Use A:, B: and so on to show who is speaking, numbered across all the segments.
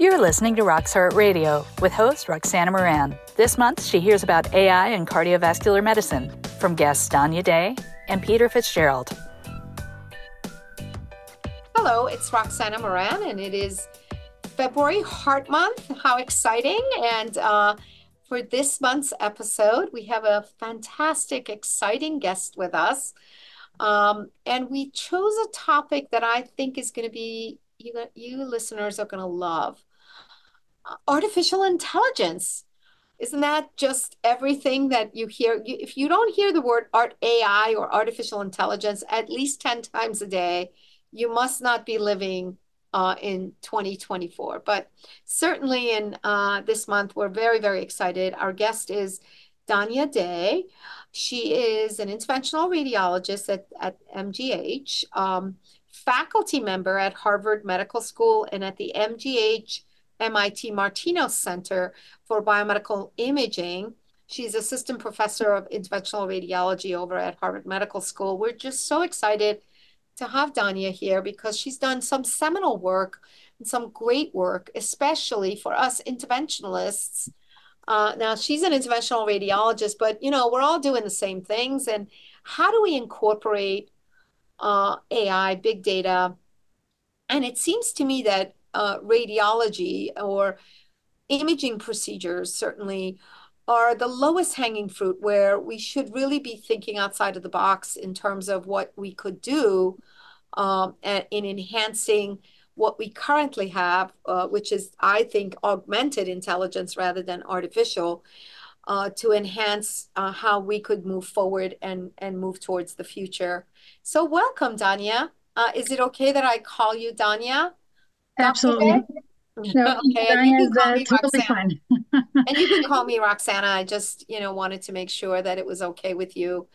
A: You're listening to Rox Heart Radio with host Roxana Mehran. This month, she hears about AI and cardiovascular medicine from guests Dania Daye and Peter Fitzgerald.
B: Hello, it's Roxana Mehran, and it is February Heart Month. How exciting! And uh, for this month's episode, we have a fantastic, exciting guest with us. Um, and we chose a topic that I think is going to be, you, you listeners are going to love artificial intelligence. Isn't that just everything that you hear? If you don't hear the word art AI or artificial intelligence at least 10 times a day, you must not be living uh, in 2024. But certainly in uh, this month, we're very, very excited. Our guest is Dania Daye. She is an interventional radiologist at, at MGH, um, faculty member at Harvard Medical School and at the MGH MIT Martinos Center for Biomedical Imaging. She's assistant professor of interventional radiology over at Harvard Medical School. We're just so excited to have Dania here because she's done some seminal work and some great work, especially for us interventionalists. Uh, now she's an interventional radiologist, but you know we're all doing the same things. And how do we incorporate uh, AI, big data? And it seems to me that uh, radiology or imaging procedures certainly are the lowest hanging fruit where we should really be thinking outside of the box in terms of what we could do um, in enhancing what we currently have, uh, which is, I think, augmented intelligence rather than artificial, uh, to enhance uh, how we could move forward and, and move towards the future. So, welcome, Dania. Uh, is it okay that I call you Dania?
C: Absolutely.
B: No, okay, and you, can call me totally and you can call me Roxana. I just, you know, wanted to make sure that it was okay with you.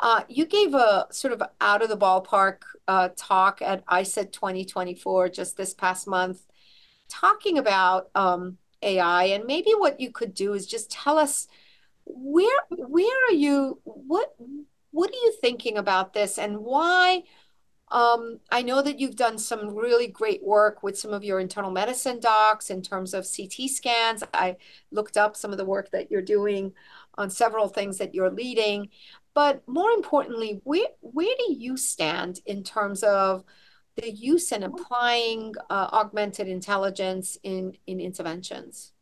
B: Uh, you gave a sort of out of the ballpark uh, talk at ISET 2024 just this past month, talking about um, AI, and maybe what you could do is just tell us where where are you what what are you thinking about this and why um, I know that you've done some really great work with some of your internal medicine docs in terms of CT scans. I looked up some of the work that you're doing on several things that you're leading. But more importantly, where, where do you stand in terms of the use and applying uh, augmented intelligence in, in interventions?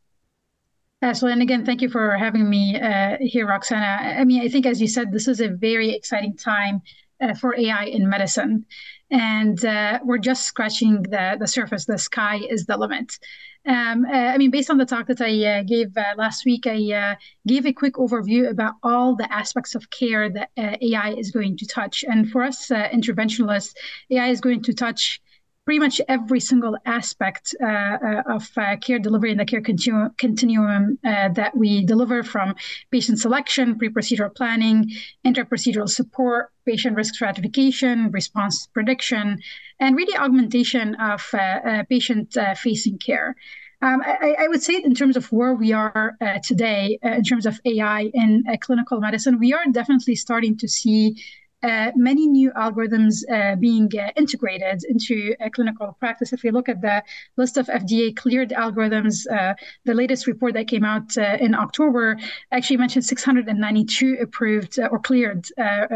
C: Absolutely. And again, thank you for having me uh, here, Roxana. I mean, I think, as you said, this is a very exciting time uh, for AI in medicine. And uh, we're just scratching the, the surface. The sky is the limit. Um, uh, I mean, based on the talk that I uh, gave uh, last week, I uh, gave a quick overview about all the aspects of care that AI is going to touch. And for us interventionalists, AI is going to touch pretty much every single aspect uh, uh, of uh, care delivery in the care continu- continuum uh, that we deliver from patient selection, pre-procedural planning, inter-procedural support, patient risk stratification, response prediction, and really augmentation of uh, uh, patient-facing care. Um, I, I, would say in terms of where we are today, in terms of AI in clinical medicine, we are definitely starting to see uh, many new algorithms uh, being uh, integrated into clinical practice. If you look at the list of FDA cleared algorithms, uh, the latest report that came out uh, in October actually mentioned 692 approved or cleared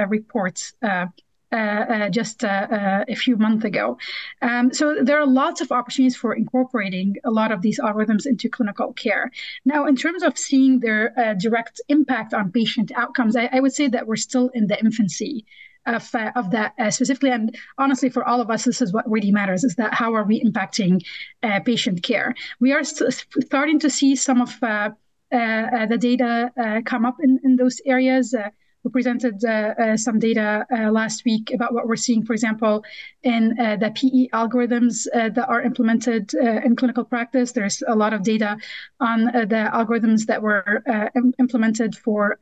C: reports. Uh, just uh, a few months ago. Um, so there are lots of opportunities for incorporating a lot of these algorithms into clinical care. Now, in terms of seeing their direct impact on patient outcomes, I, I, would say that we're still in the infancy of, uh, of that uh, specifically. And honestly, for all of us, this is what really matters: is that how are we impacting uh, patient care? We are st- starting to see some of the data come up in, in those areas. We presented uh, uh, some data uh, last week about what we're seeing, for example, in the PE algorithms that are implemented in clinical practice. There's a lot of data on the algorithms that were implemented for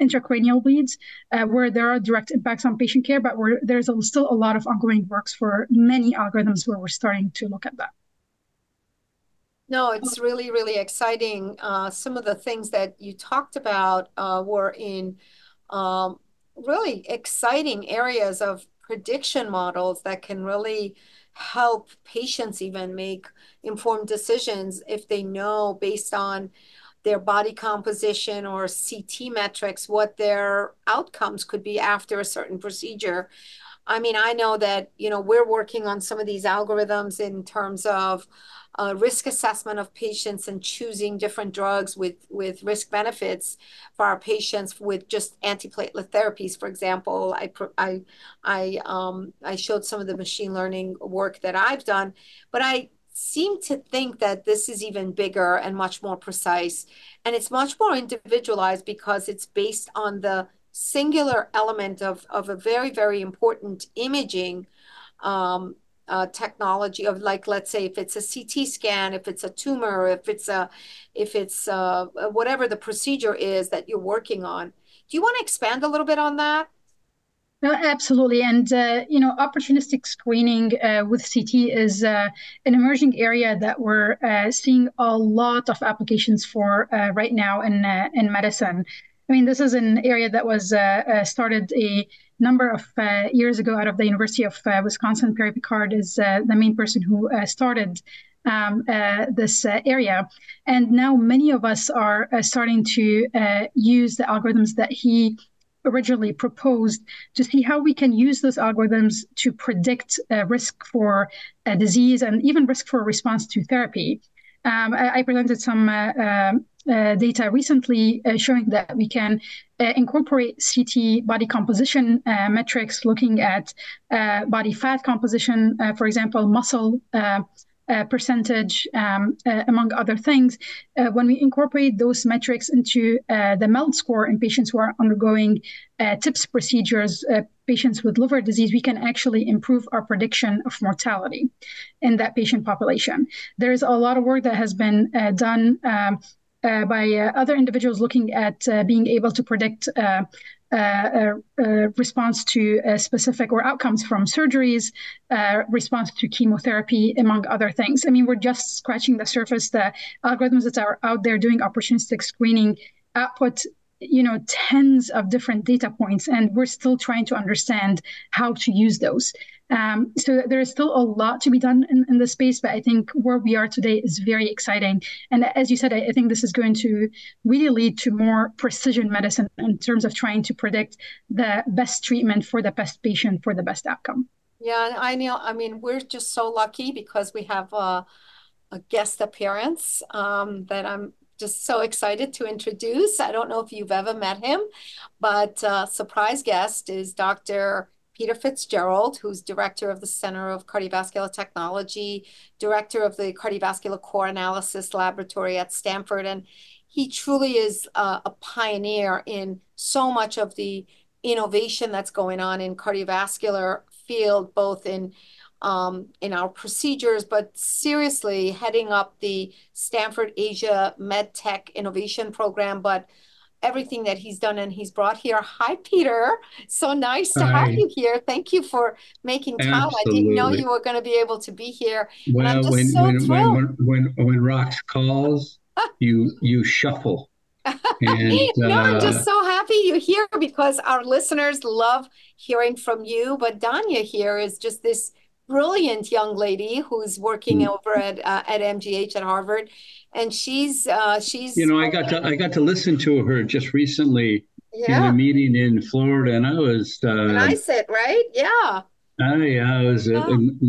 C: intracranial bleeds, uh, where there are direct impacts on patient care, but there's a, still a lot of ongoing works for many algorithms where we're starting to look at that.
B: No, it's really, really exciting. Uh, some of the things that you talked about uh, were in um, really exciting areas of prediction models that can really help patients even make informed decisions if they know based on their body composition or CT metrics what their outcomes could be after a certain procedure. I mean, I know that, you know, we're working on some of these algorithms in terms of uh, risk assessment of patients and choosing different drugs with, with risk benefits for our patients with just antiplatelet therapies. For example, I, I, I, um, I showed some of the machine learning work that I've done, but I seem to think that this is even bigger and much more precise. And it's much more individualized because it's based on the singular element of, of a very, very important imaging um, uh, technology of like, let's say if it's a CT scan, if it's a tumor, if it's a, if it's uh, whatever the procedure is that you're working on. Do you want to expand a little bit on that?
C: No, absolutely. And, uh, you know, opportunistic screening uh, with CT is uh, an emerging area that we're uh, seeing a lot of applications for right now in, in medicine. I mean, this is an area that was started a number of years ago out of the University of Wisconsin. Perry Pickhardt is the main person who started um, uh, this uh, area. And now many of us are uh, starting to use the algorithms that he originally proposed to see how we can use those algorithms to predict uh, risk for a disease and even risk for response to therapy. Um, I, I, presented some uh, uh, uh data recently uh, showing that we can uh, incorporate CT body composition metrics looking at body fat composition, for example, muscle uh, percentage, um, uh, among other things. Uh, when we incorporate those metrics into uh, the MELD score in patients who are undergoing uh, TIPS procedures, uh, patients with liver disease, we can actually improve our prediction of mortality in that patient population. There's a lot of work that has been done. Um, uh, by uh, other individuals looking at uh, being able to predict uh, response to specific or outcomes from surgeries, response to chemotherapy, among other things. I mean, we're just scratching the surface. The algorithms that are out there doing opportunistic screening output you know tens of different data points and we're still trying to understand how to use those um, so there is still a lot to be done in, in this space but i think where we are today is very exciting and as you said I, I, think this is going to really lead to more precision medicine in terms of trying to predict the best treatment for the best patient for the best outcome
B: yeah i know i mean we're just so lucky because we have a, a guest appearance um, that i'm just so excited to introduce. I don't know if you've ever met him, but uh, surprise guest is Dr. Peter Fitzgerald, who's director of the Center of Cardiovascular Technology, director of the Cardiovascular Core Analysis Laboratory at Stanford. And he truly is a, a pioneer in so much of the innovation that's going on in cardiovascular field, both in um, in our procedures, but seriously heading up the Stanford Asia MedTech Innovation Program, but everything that he's done and he's brought here. Hi, Peter. So nice to Hi. have you here. Thank you for making time. Absolutely. I didn't know you were going to be able to be here.
D: Well, when, so when, when, when, when Rox calls, you you shuffle.
B: And, no, I'm just uh, so happy you're here because our listeners love hearing from you. But Dania here is just this brilliant young lady who's working mm. over at uh, at MGH at Harvard, and she's uh, she's.
D: You know, I got to I got to listen to her just recently yeah. in a meeting in Florida, and I was. Uh, and
B: I said, right? Yeah.
D: I, I was uh,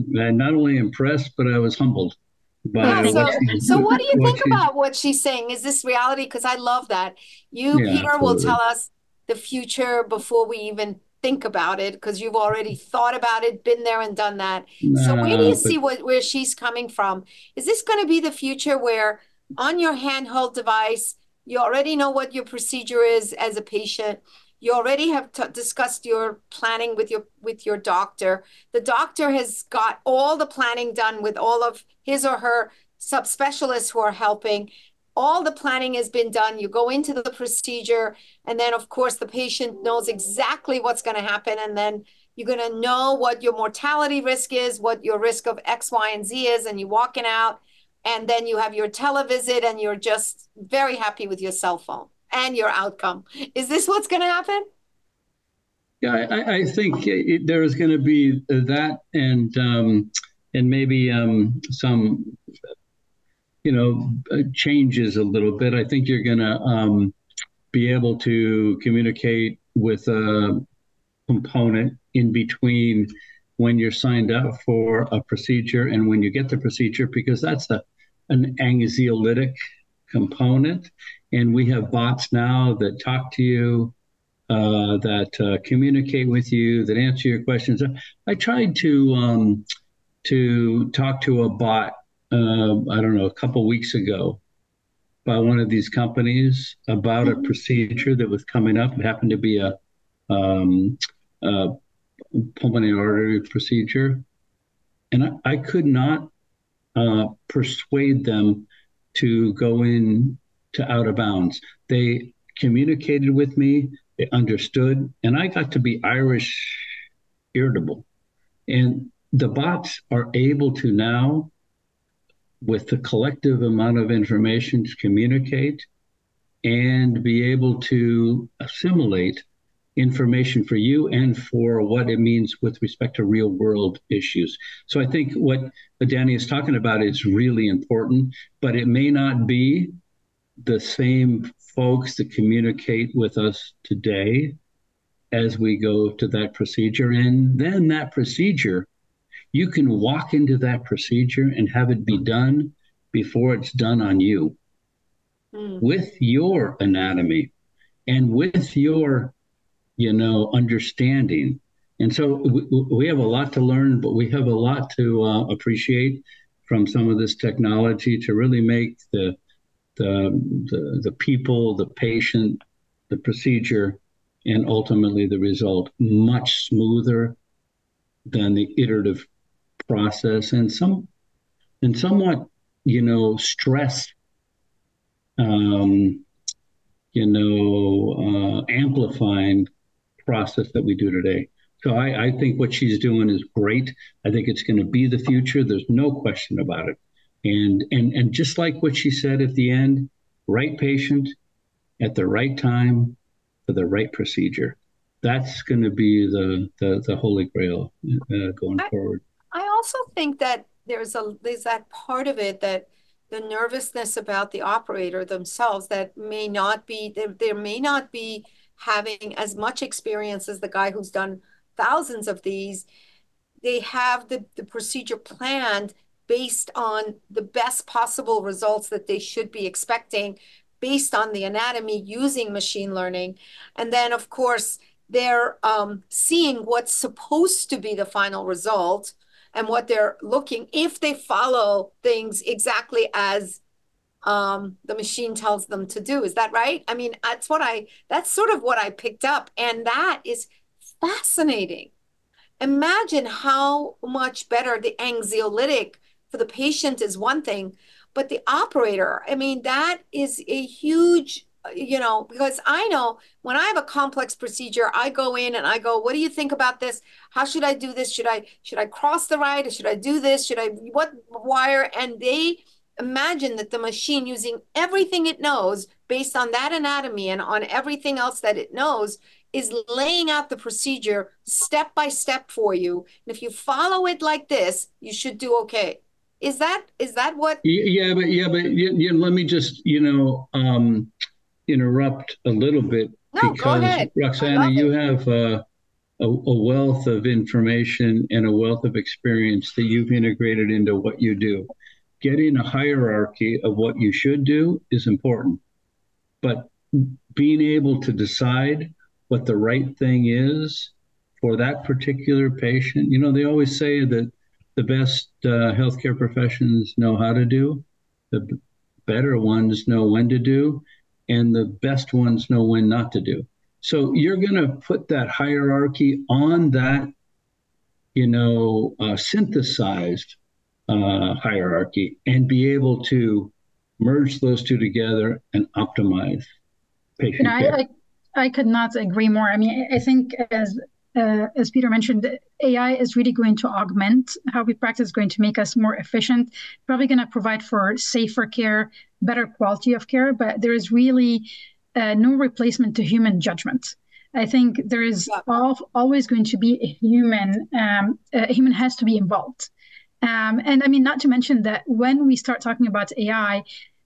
D: not only impressed, but I was humbled.
B: Yeah, so, what she, so what do you think about what she's saying? Is this reality? Because I love that. You, yeah, Peter, absolutely. will tell us the future before we even think about it because you've already thought about it, been there and done that. No, so where do you but... see what, where she's coming from? Is this going to be the future where on your handheld device, you already know what your procedure is as a patient? You already have t- discussed your planning with your with your doctor. The doctor has got all the planning done with all of his or her subspecialists who are helping all the planning has been done. You go into the procedure, and then, of course, the patient knows exactly what's going to happen. And then you're going to know what your mortality risk is, what your risk of X, Y, and Z is, and you're walking out. And then you have your televisit, and you're just very happy with your cell phone and your outcome. Is this what's going to happen?
D: Yeah, I, I think it, there is going to be that, and um, and maybe um, some, you know, changes a little bit. I think you're going to um, be able to communicate with a component in between when you're signed up for a procedure and when you get the procedure, because that's a, an anxiolytic component. And we have bots now that talk to you, uh, that uh, communicate with you, that answer your questions. I tried to um, to talk to a bot. Uh, I don't know, a couple weeks ago, by one of these companies about a mm-hmm. procedure that was coming up. It happened to be a, um, a pulmonary artery procedure. And I, I could not uh, persuade them to go in to out of bounds. They communicated with me, they understood, and I got to be Irish irritable. And the bots are able to now, with the collective amount of information, to communicate and be able to assimilate information for you and for what it means with respect to real world issues. So I think what Danny is talking about is really important, but it may not be the same folks that communicate with us today as we go to that procedure. And then that procedure, you can walk into that procedure and have it be done before it's done on you mm. with your anatomy and with your you know, understanding. And so we, we have a lot to learn, but we have a lot to uh, appreciate from some of this technology to really make the, the, the, the people, the patient, the procedure, and ultimately the result much smoother than the iterative process and some and somewhat you know stress um, you know uh, amplifying process that we do today. So I, I think what she's doing is great. I think it's going to be the future. There's no question about it. And and and just like what she said at the end, right patient at the right time for the right procedure. That's going to be the the, the holy grail uh, going I, forward.
B: Also think that there's a there's that part of it that the nervousness about the operator themselves that may not be there, there may not be having as much experience as the guy who's done thousands of these. They have the, the procedure planned based on the best possible results that they should be expecting based on the anatomy using machine learning. And then, of course, they're um, seeing what's supposed to be the final result and what they're looking if they follow things exactly as um, the machine tells them to do. Is that right? I mean, that's what I, that's sort of what I picked up. And that is fascinating. Imagine how much better the anxiolytic for the patient is one thing, but the operator, I mean, that is a huge you know because i know when i have a complex procedure i go in and i go what do you think about this? How should i do this? Should i should i cross the right? Should i do this? Should i what wire? And they imagine that the machine using everything it knows based on that anatomy and on everything else that it knows is laying out the procedure step by step for you. And if you follow it like this you should do okay. Is that is that what
D: yeah but yeah but yeah, yeah let me just you know um interrupt a little bit
B: no, because
D: roxana you have uh, a, a wealth of information and a wealth of experience that you've integrated into what you do getting a hierarchy of what you should do is important. But being able to decide what the right thing is for that particular patient, you know, they always say that the best uh, healthcare professions know how to do, the better ones know when to do, and the best ones know when not to do. So you're going to put that hierarchy on that, you know, uh, synthesized uh, hierarchy and be able to merge those two together and optimize patient care. I,
C: I, I, could not agree more. I mean, I think as uh, as Peter mentioned, AI is really going to augment how we practice, going to make us more efficient, probably going to provide for safer care, better quality of care, but there is really uh, no replacement to human judgment. I think there is yeah. always going to be a human. Um, a human has to be involved. Um, and I mean, not to mention that when we start talking about AI,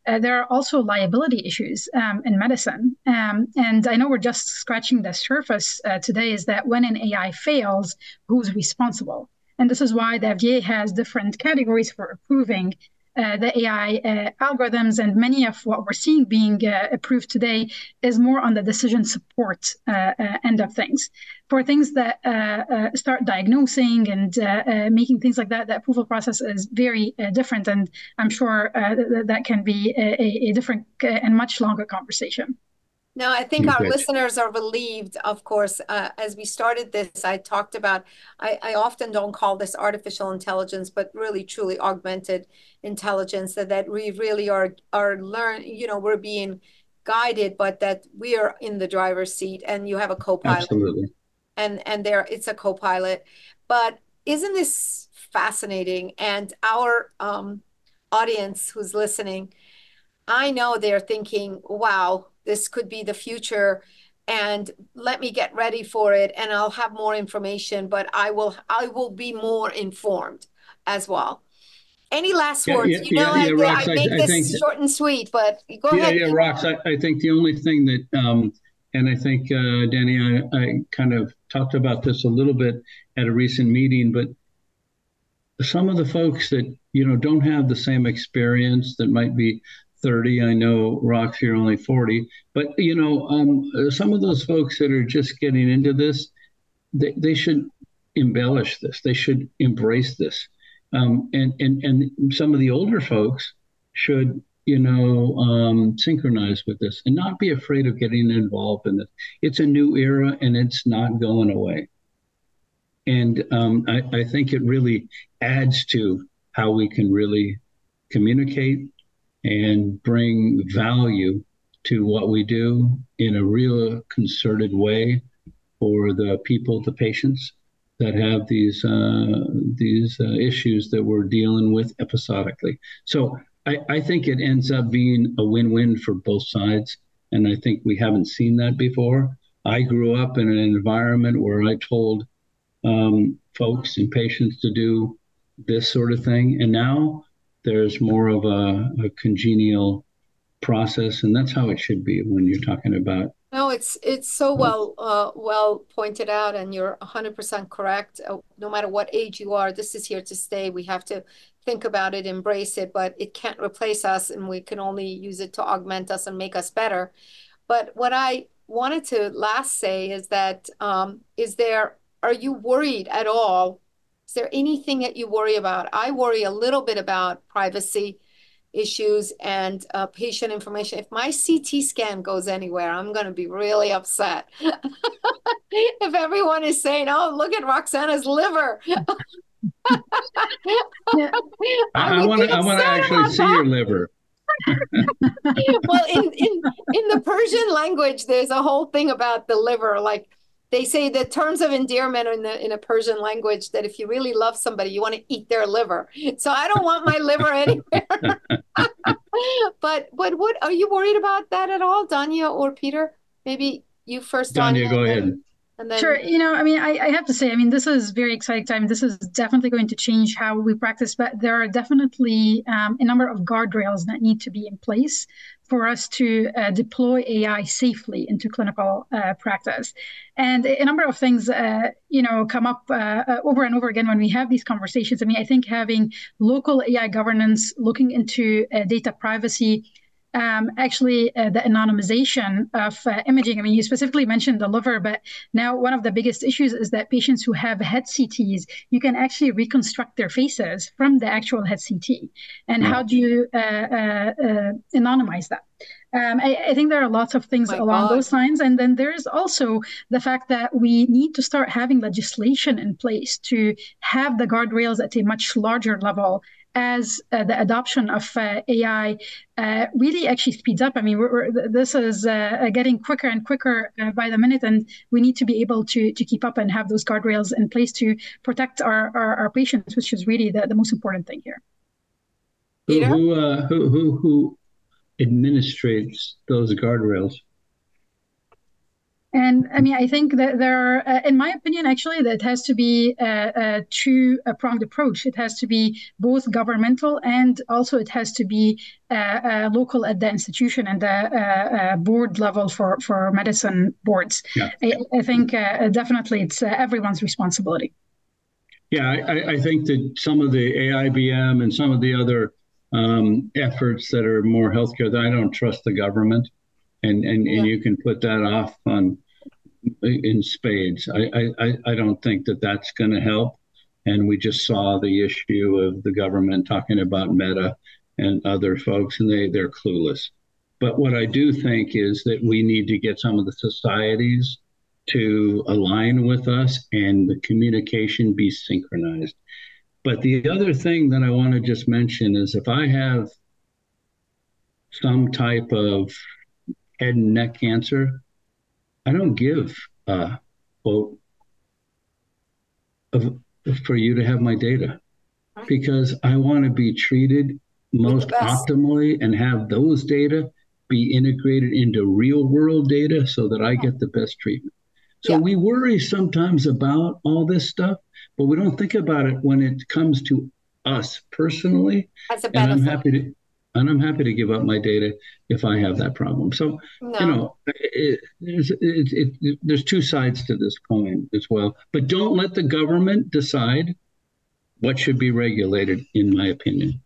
C: uh, there are also liability issues um, in medicine. Um, and I know we're just scratching the surface uh, today is that when an AI fails, who's responsible? And this is why the FDA has different categories for approving uh, the AI uh, algorithms, and many of what we're seeing being uh, approved today is more on the decision support uh, uh, end of things. For things that start diagnosing and making things like that, the approval process is very different, and I'm sure th- that can be a, a different and much longer conversation.
B: No, I think our listeners are relieved, of course. Uh, as we started this, I talked about, I, I, often don't call this artificial intelligence, but really truly augmented intelligence, that, that we really are, are learn, you know, we're being guided, but that we are in the driver's seat and you have a co-pilot.
D: Absolutely.
B: And, and there it's a co-pilot. But isn't this fascinating? And our um, audience who's listening, I know they're thinking, wow, this could be the future and let me get ready for it and I'll have more information, but I will I will be more informed as well. Any last yeah, words?
D: Yeah, you know, yeah, I, Rox,
B: I, make I, this think, short and sweet, but go ahead.
D: Yeah, Rox, I, I think the only thing that, um, and I think, uh, Danny, I, I kind of talked about this a little bit at a recent meeting, but some of the folks that, you know, don't have the same experience that might be 30. I know, Rox, you're only 40. But, you know, um, some of those folks that are just getting into this, they, they should embellish this. They should embrace this. Um, and, and, and some of the older folks should, you know, um, synchronize with this and not be afraid of getting involved in this. It's a new era and it's not going away. And um, I, I think it really adds to how we can really communicate and bring value to what we do in a real concerted way for the people, the patients that have these uh, these uh, issues that we're dealing with episodically. So I, I think it ends up being a win-win for both sides, and I think we haven't seen that before. I grew up in an environment where I told um, folks and patients to do this sort of thing, and now there's more of a, a congenial process, and that's how it should be when you're talking about
B: no, it's it's so well uh, well pointed out, and you're 100% correct. Uh, no matter what age you are, this is here to stay. We have to think about it, embrace it, but it can't replace us, and we can only use it to augment us and make us better. But what I wanted to last say is that um, is there are you worried at all is there anything that you worry about? I worry a little bit about privacy issues and uh, patient information. If my CT scan goes anywhere, I'm going to be really upset. if everyone is saying, oh, look at Roxana's liver. yeah.
D: I want to I want to actually see that. your liver.
B: well, in, in in the Persian language, there's a whole thing about the liver. Like they say the terms of endearment in the in a Persian language that if you really love somebody, you want to eat their liver. So I don't want my liver anywhere. but but what are you worried about that at all, Dania or Peter? Maybe you first.
D: Dania, go ahead.
C: And then... Sure. You know, I mean, I, I, have to say, I mean, this is very exciting time. This is definitely going to change how we practice, but there are definitely um, a number of guardrails that need to be in place for us to uh, deploy AI safely into clinical uh, practice. And a number of things, uh, you know, come up uh, uh, over and over again when we have these conversations. I mean, I think having local AI governance, looking into uh, data privacy, um, actually uh, the anonymization of uh, imaging. I mean, you specifically mentioned the liver, but now one of the biggest issues is that patients who have head CTs, you can actually reconstruct their faces from the actual head CT. And how do you uh, uh, uh anonymize that? Um, I, I, think there are lots of things My along God. those lines. And then there's also the fact that we need to start having legislation in place to have the guardrails at a much larger level as uh, the adoption of uh, AI uh, really actually speeds up. I mean, we're, we're, this is uh, getting quicker and quicker uh, by the minute, and we need to be able to to keep up and have those guardrails in place to protect our, our, our patients, which is really the, the most important thing here.
D: Who who, uh, who who who administrates those guardrails?
C: And I mean, I think that there are, uh, in my opinion, actually, that has to be a, a two pronged approach. It has to be both governmental and also it has to be uh, uh, local at the institution and the uh, uh, board level for, for medicine boards. Yeah. I, I think uh, definitely it's everyone's responsibility.
D: Yeah, I, I, think that some of the AIBM and some of the other um, efforts that are more healthcare, that I don't trust the government. And, and, yeah. and you can put that off on in spades. I, I, I don't think that that's going to help. And we just saw the issue of the government talking about Meta and other folks, and they, they're clueless. But what I do think is that we need to get some of the societies to align with us and the communication be synchronized. But the other thing that I want to just mention is if I have some type of head and neck cancer, I don't give a quote of, for you to have my data because I want to be treated most optimally and have those data be integrated into real world data so that I get the best treatment. So yeah. we worry sometimes about all this stuff, but we don't think about it when it comes to us personally.
B: As a benefit.
D: And I'm happy to and I'm happy to give up my data if I have that problem. So no. you know, it, it, it, there's two sides to this coin as well. But don't let the government decide what should be regulated, in my opinion.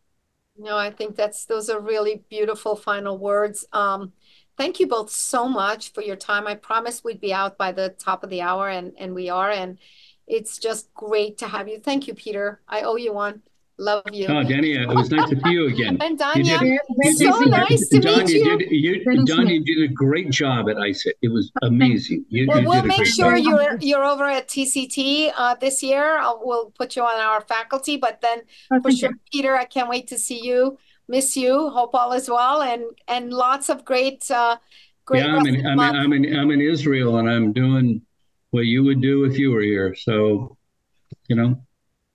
B: No, I think that's those are really beautiful final words. Um, thank you both so much for your time. I promised we'd be out by the top of the hour, and and we are. And it's just great to have you. Thank you, Peter. I owe you one. Love you.
D: Oh, Dania, it was nice to see you again.
B: and Dania, did, so did, nice to Don, meet you.
D: You did, you, Don, you did a great job at ISET. It was amazing. You,
B: well, we'll make sure job. you're you're over at TCT uh, this year. I'll, we'll put you on our faculty, but then oh, for sure, you. Peter, I can't wait to see you. Miss you. Hope all is well, and and lots of great. Uh, great
D: yeah, I'm in, I'm, in, I'm in I'm in Israel, and I'm doing what you would do if you were here. So, you know,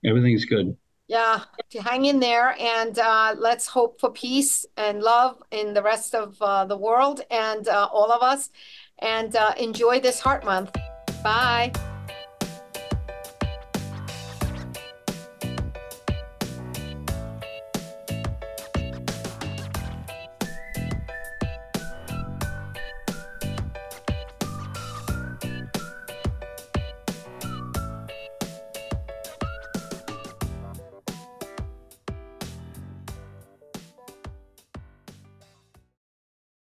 D: everything's good.
B: Yeah, to hang in there and uh, let's hope for peace and love in the rest of uh, the world and uh, all of us. And uh, enjoy this Heart Month. Bye.